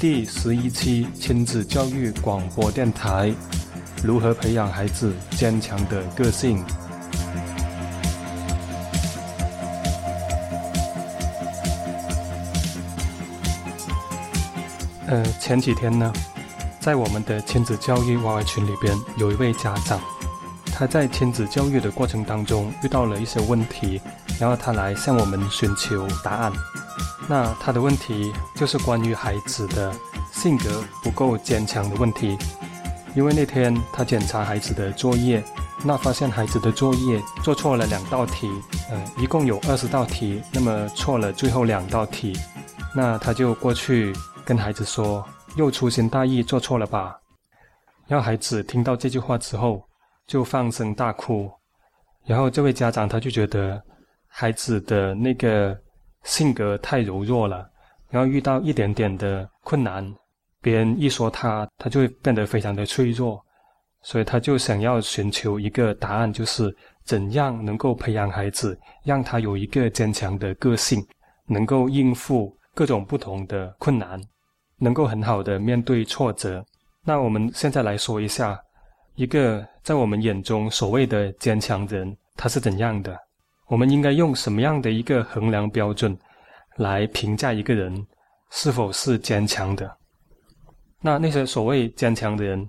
第十一期亲子教育广播电台：如何培养孩子坚强的个性？呃，前几天呢，在我们的亲子教育娃娃群里边，有一位家长，他在亲子教育的过程当中遇到了一些问题，然后他来向我们寻求答案。那他的问题就是关于孩子的性格不够坚强的问题，因为那天他检查孩子的作业，那发现孩子的作业做错了两道题，呃，一共有二十道题，那么错了最后两道题，那他就过去跟孩子说：“又粗心大意做错了吧？”让孩子听到这句话之后，就放声大哭，然后这位家长他就觉得孩子的那个。性格太柔弱了，然后遇到一点点的困难，别人一说他，他就会变得非常的脆弱，所以他就想要寻求一个答案，就是怎样能够培养孩子，让他有一个坚强的个性，能够应付各种不同的困难，能够很好的面对挫折。那我们现在来说一下，一个在我们眼中所谓的坚强人，他是怎样的？我们应该用什么样的一个衡量标准来评价一个人是否是坚强的？那那些所谓坚强的人，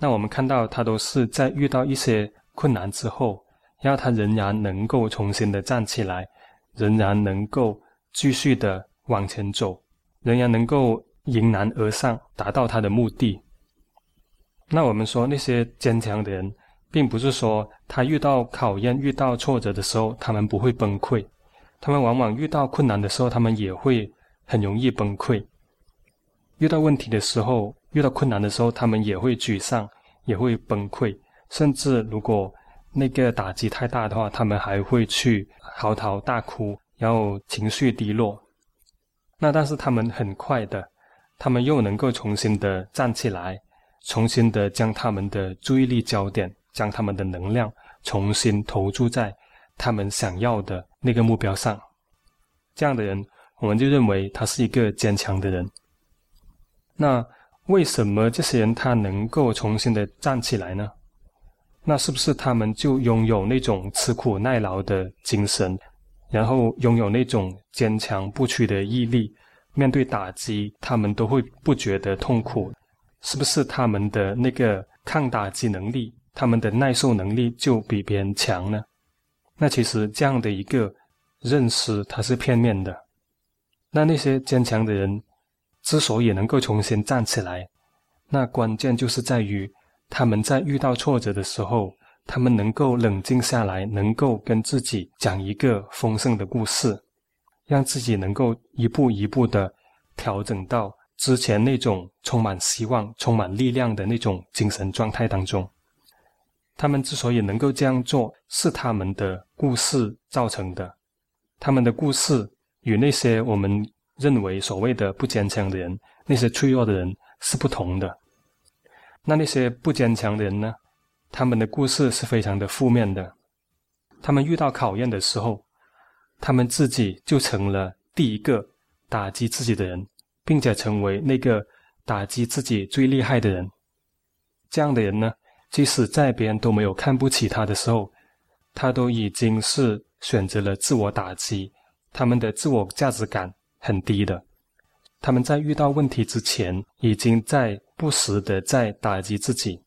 那我们看到他都是在遇到一些困难之后，然后他仍然能够重新的站起来，仍然能够继续的往前走，仍然能够迎难而上，达到他的目的。那我们说那些坚强的人。并不是说他遇到考验、遇到挫折的时候，他们不会崩溃。他们往往遇到困难的时候，他们也会很容易崩溃。遇到问题的时候，遇到困难的时候，他们也会沮丧，也会崩溃。甚至如果那个打击太大的话，他们还会去嚎啕大哭，然后情绪低落。那但是他们很快的，他们又能够重新的站起来，重新的将他们的注意力焦点。将他们的能量重新投注在他们想要的那个目标上，这样的人，我们就认为他是一个坚强的人。那为什么这些人他能够重新的站起来呢？那是不是他们就拥有那种吃苦耐劳的精神，然后拥有那种坚强不屈的毅力，面对打击他们都会不觉得痛苦？是不是他们的那个抗打击能力？他们的耐受能力就比别人强呢？那其实这样的一个认识它是片面的。那那些坚强的人之所以能够重新站起来，那关键就是在于他们在遇到挫折的时候，他们能够冷静下来，能够跟自己讲一个丰盛的故事，让自己能够一步一步的调整到之前那种充满希望、充满力量的那种精神状态当中。他们之所以能够这样做，是他们的故事造成的。他们的故事与那些我们认为所谓的不坚强的人、那些脆弱的人是不同的。那那些不坚强的人呢？他们的故事是非常的负面的。他们遇到考验的时候，他们自己就成了第一个打击自己的人，并且成为那个打击自己最厉害的人。这样的人呢？即使在别人都没有看不起他的时候，他都已经是选择了自我打击。他们的自我价值感很低的，他们在遇到问题之前，已经在不时的在打击自己。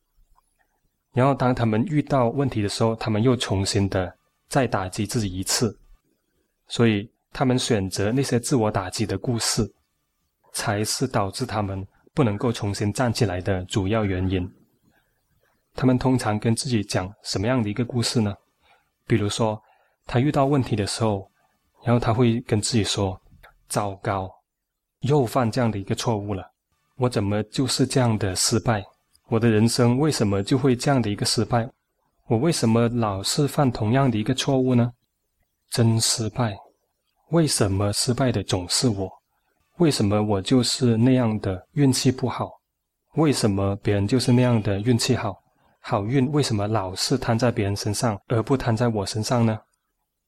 然后当他们遇到问题的时候，他们又重新的再打击自己一次。所以他们选择那些自我打击的故事，才是导致他们不能够重新站起来的主要原因。他们通常跟自己讲什么样的一个故事呢？比如说，他遇到问题的时候，然后他会跟自己说：“糟糕，又犯这样的一个错误了。我怎么就是这样的失败？我的人生为什么就会这样的一个失败？我为什么老是犯同样的一个错误呢？真失败！为什么失败的总是我？为什么我就是那样的运气不好？为什么别人就是那样的运气好？”好运为什么老是摊在别人身上，而不摊在我身上呢？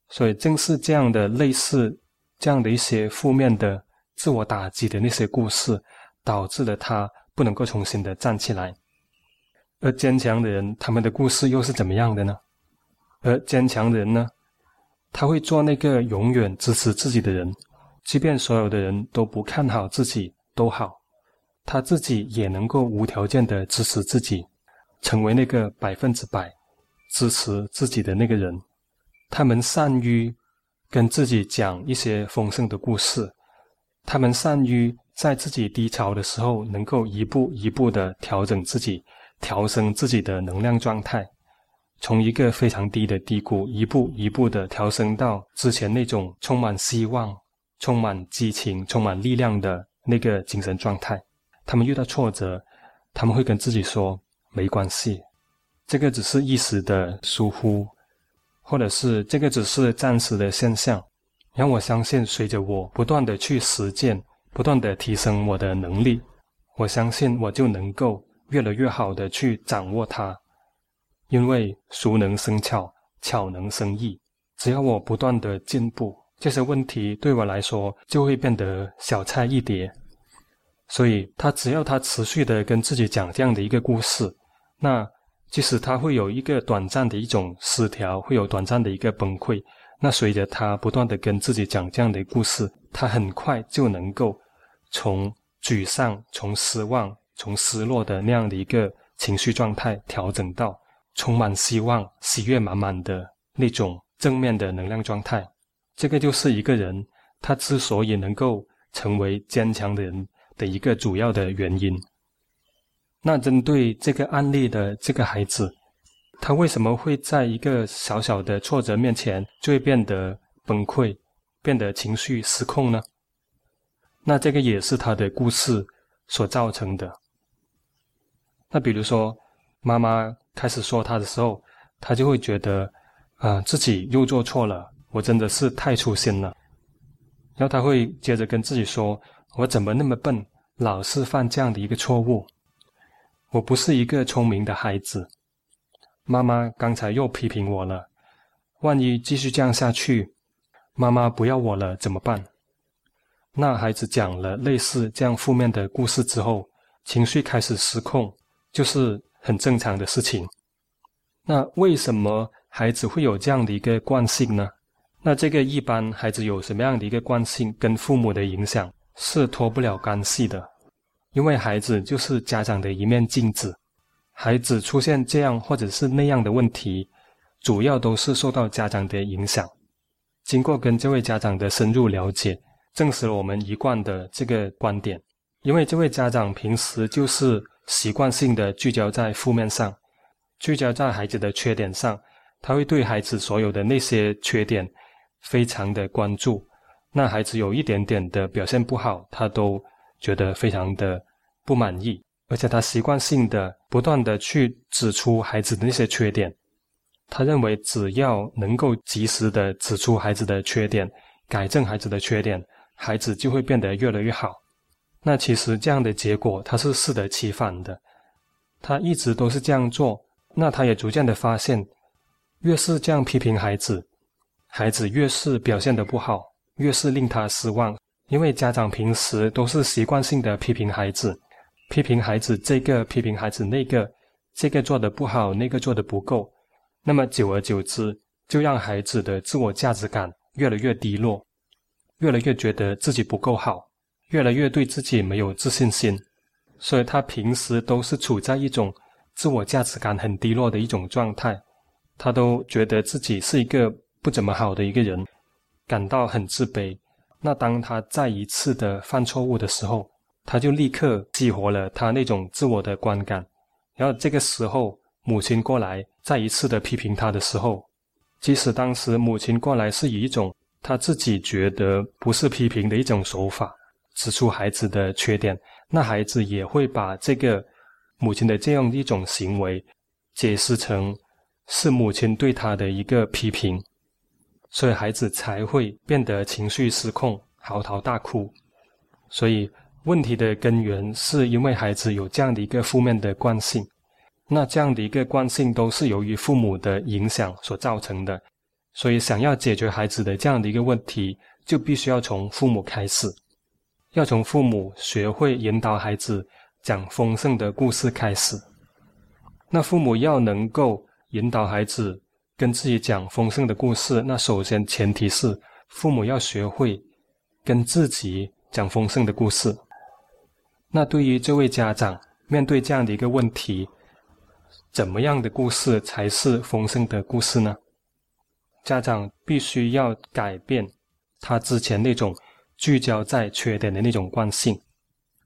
所以正是这样的类似这样的一些负面的自我打击的那些故事，导致了他不能够重新的站起来。而坚强的人，他们的故事又是怎么样的呢？而坚强的人呢，他会做那个永远支持自己的人，即便所有的人都不看好自己都好，他自己也能够无条件的支持自己，成为那个百分之百支持自己的那个人。他们善于跟自己讲一些丰盛的故事，他们善于在自己低潮的时候，能够一步一步的调整自己。调升自己的能量状态，从一个非常低的低谷，一步一步的调升到之前那种充满希望、充满激情、充满力量的那个精神状态。他们遇到挫折，他们会跟自己说：“没关系，这个只是一时的疏忽，或者是这个只是暂时的现象。”让我相信，随着我不断的去实践，不断的提升我的能力，我相信我就能够。越来越好的去掌握它，因为熟能生巧，巧能生意。只要我不断的进步，这些问题对我来说就会变得小菜一碟。所以，他只要他持续的跟自己讲这样的一个故事，那即使他会有一个短暂的一种失调，会有短暂的一个崩溃，那随着他不断的跟自己讲这样的故事，他很快就能够从沮丧，从失望。从失落的那样的一个情绪状态调整到充满希望、喜悦满满的那种正面的能量状态，这个就是一个人他之所以能够成为坚强的人的一个主要的原因。那针对这个案例的这个孩子，他为什么会在一个小小的挫折面前就会变得崩溃、变得情绪失控呢？那这个也是他的故事所造成的。那比如说，妈妈开始说他的时候，他就会觉得，啊，自己又做错了，我真的是太粗心了。然后他会接着跟自己说，我怎么那么笨，老是犯这样的一个错误？我不是一个聪明的孩子。妈妈刚才又批评我了，万一继续这样下去，妈妈不要我了怎么办？那孩子讲了类似这样负面的故事之后，情绪开始失控。就是很正常的事情。那为什么孩子会有这样的一个惯性呢？那这个一般孩子有什么样的一个惯性，跟父母的影响是脱不了干系的。因为孩子就是家长的一面镜子，孩子出现这样或者是那样的问题，主要都是受到家长的影响。经过跟这位家长的深入了解，证实了我们一贯的这个观点。因为这位家长平时就是。习惯性的聚焦在负面上，聚焦在孩子的缺点上，他会对孩子所有的那些缺点非常的关注。那孩子有一点点的表现不好，他都觉得非常的不满意，而且他习惯性的不断的去指出孩子的那些缺点。他认为只要能够及时的指出孩子的缺点，改正孩子的缺点，孩子就会变得越来越好。那其实这样的结果，他是适得其反的。他一直都是这样做，那他也逐渐的发现，越是这样批评孩子，孩子越是表现得不好，越是令他失望。因为家长平时都是习惯性的批评孩子，批评孩子这个，批评孩子那个，这个做的不好，那个做的不够。那么久而久之，就让孩子的自我价值感越来越低落，越来越觉得自己不够好。越来越对自己没有自信心，所以他平时都是处在一种自我价值感很低落的一种状态，他都觉得自己是一个不怎么好的一个人，感到很自卑。那当他再一次的犯错误的时候，他就立刻激活了他那种自我的观感。然后这个时候，母亲过来再一次的批评他的时候，即使当时母亲过来是以一种他自己觉得不是批评的一种手法。指出孩子的缺点，那孩子也会把这个母亲的这样一种行为解释成是母亲对他的一个批评，所以孩子才会变得情绪失控，嚎啕大哭。所以问题的根源是因为孩子有这样的一个负面的惯性，那这样的一个惯性都是由于父母的影响所造成的。所以想要解决孩子的这样的一个问题，就必须要从父母开始。要从父母学会引导孩子讲丰盛的故事开始。那父母要能够引导孩子跟自己讲丰盛的故事，那首先前提是父母要学会跟自己讲丰盛的故事。那对于这位家长面对这样的一个问题，怎么样的故事才是丰盛的故事呢？家长必须要改变他之前那种。聚焦在缺点的那种惯性，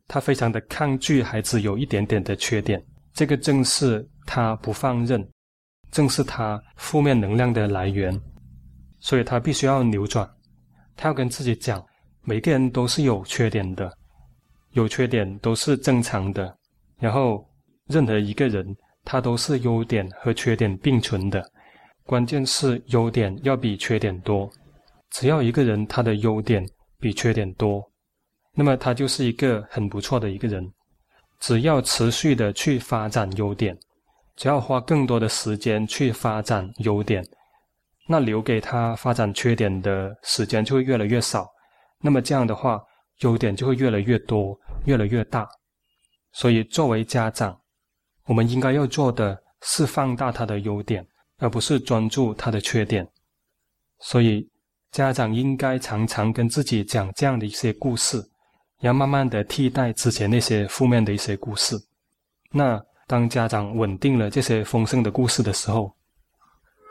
他非常的抗拒孩子有一点点的缺点，这个正是他不放任，正是他负面能量的来源，所以他必须要扭转，他要跟自己讲，每个人都是有缺点的，有缺点都是正常的，然后任何一个人他都是优点和缺点并存的，关键是优点要比缺点多，只要一个人他的优点。比缺点多，那么他就是一个很不错的一个人。只要持续的去发展优点，只要花更多的时间去发展优点，那留给他发展缺点的时间就会越来越少。那么这样的话，优点就会越来越多，越来越大。所以，作为家长，我们应该要做的是放大他的优点，而不是专注他的缺点。所以。家长应该常常跟自己讲这样的一些故事，要慢慢的替代之前那些负面的一些故事。那当家长稳定了这些丰盛的故事的时候，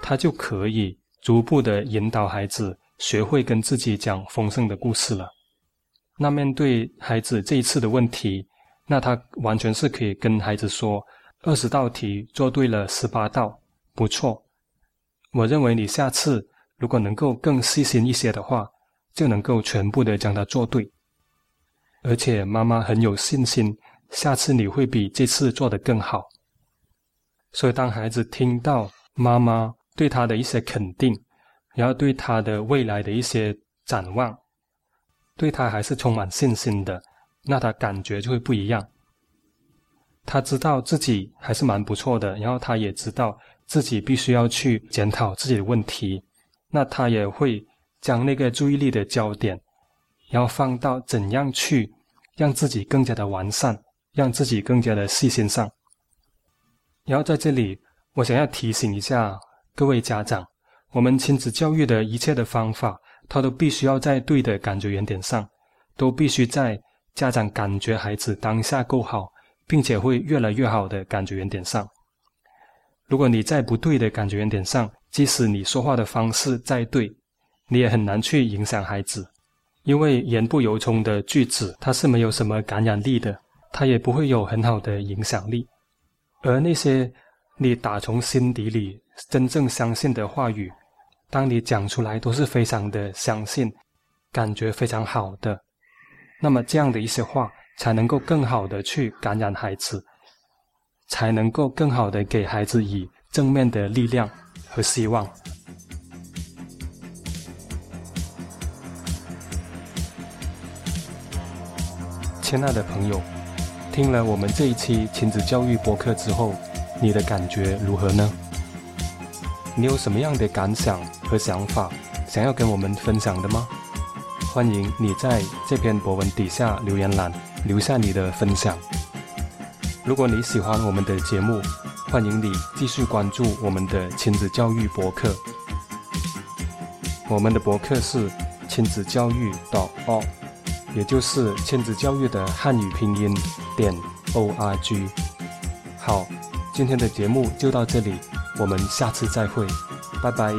他就可以逐步的引导孩子学会跟自己讲丰盛的故事了。那面对孩子这一次的问题，那他完全是可以跟孩子说：二十道题做对了十八道，不错。我认为你下次。如果能够更细心一些的话，就能够全部的将它做对。而且妈妈很有信心，下次你会比这次做得更好。所以当孩子听到妈妈对他的一些肯定，然后对他的未来的一些展望，对他还是充满信心的，那他感觉就会不一样。他知道自己还是蛮不错的，然后他也知道自己必须要去检讨自己的问题。那他也会将那个注意力的焦点，然后放到怎样去让自己更加的完善，让自己更加的细心上。然后在这里，我想要提醒一下各位家长，我们亲子教育的一切的方法，它都必须要在对的感觉原点上，都必须在家长感觉孩子当下够好，并且会越来越好的感觉原点上。如果你在不对的感觉原点上，即使你说话的方式再对，你也很难去影响孩子，因为言不由衷的句子，它是没有什么感染力的，它也不会有很好的影响力。而那些你打从心底里真正相信的话语，当你讲出来都是非常的相信，感觉非常好的，那么这样的一些话才能够更好的去感染孩子，才能够更好的给孩子以正面的力量。和希望，亲爱的朋友，听了我们这一期亲子教育播客之后，你的感觉如何呢？你有什么样的感想和想法，想要跟我们分享的吗？欢迎你在这篇博文底下留言栏留下你的分享。如果你喜欢我们的节目，欢迎你继续关注我们的亲子教育博客。我们的博客是亲子教育 .org，也就是亲子教育的汉语拼音点 org。好，今天的节目就到这里，我们下次再会，拜拜。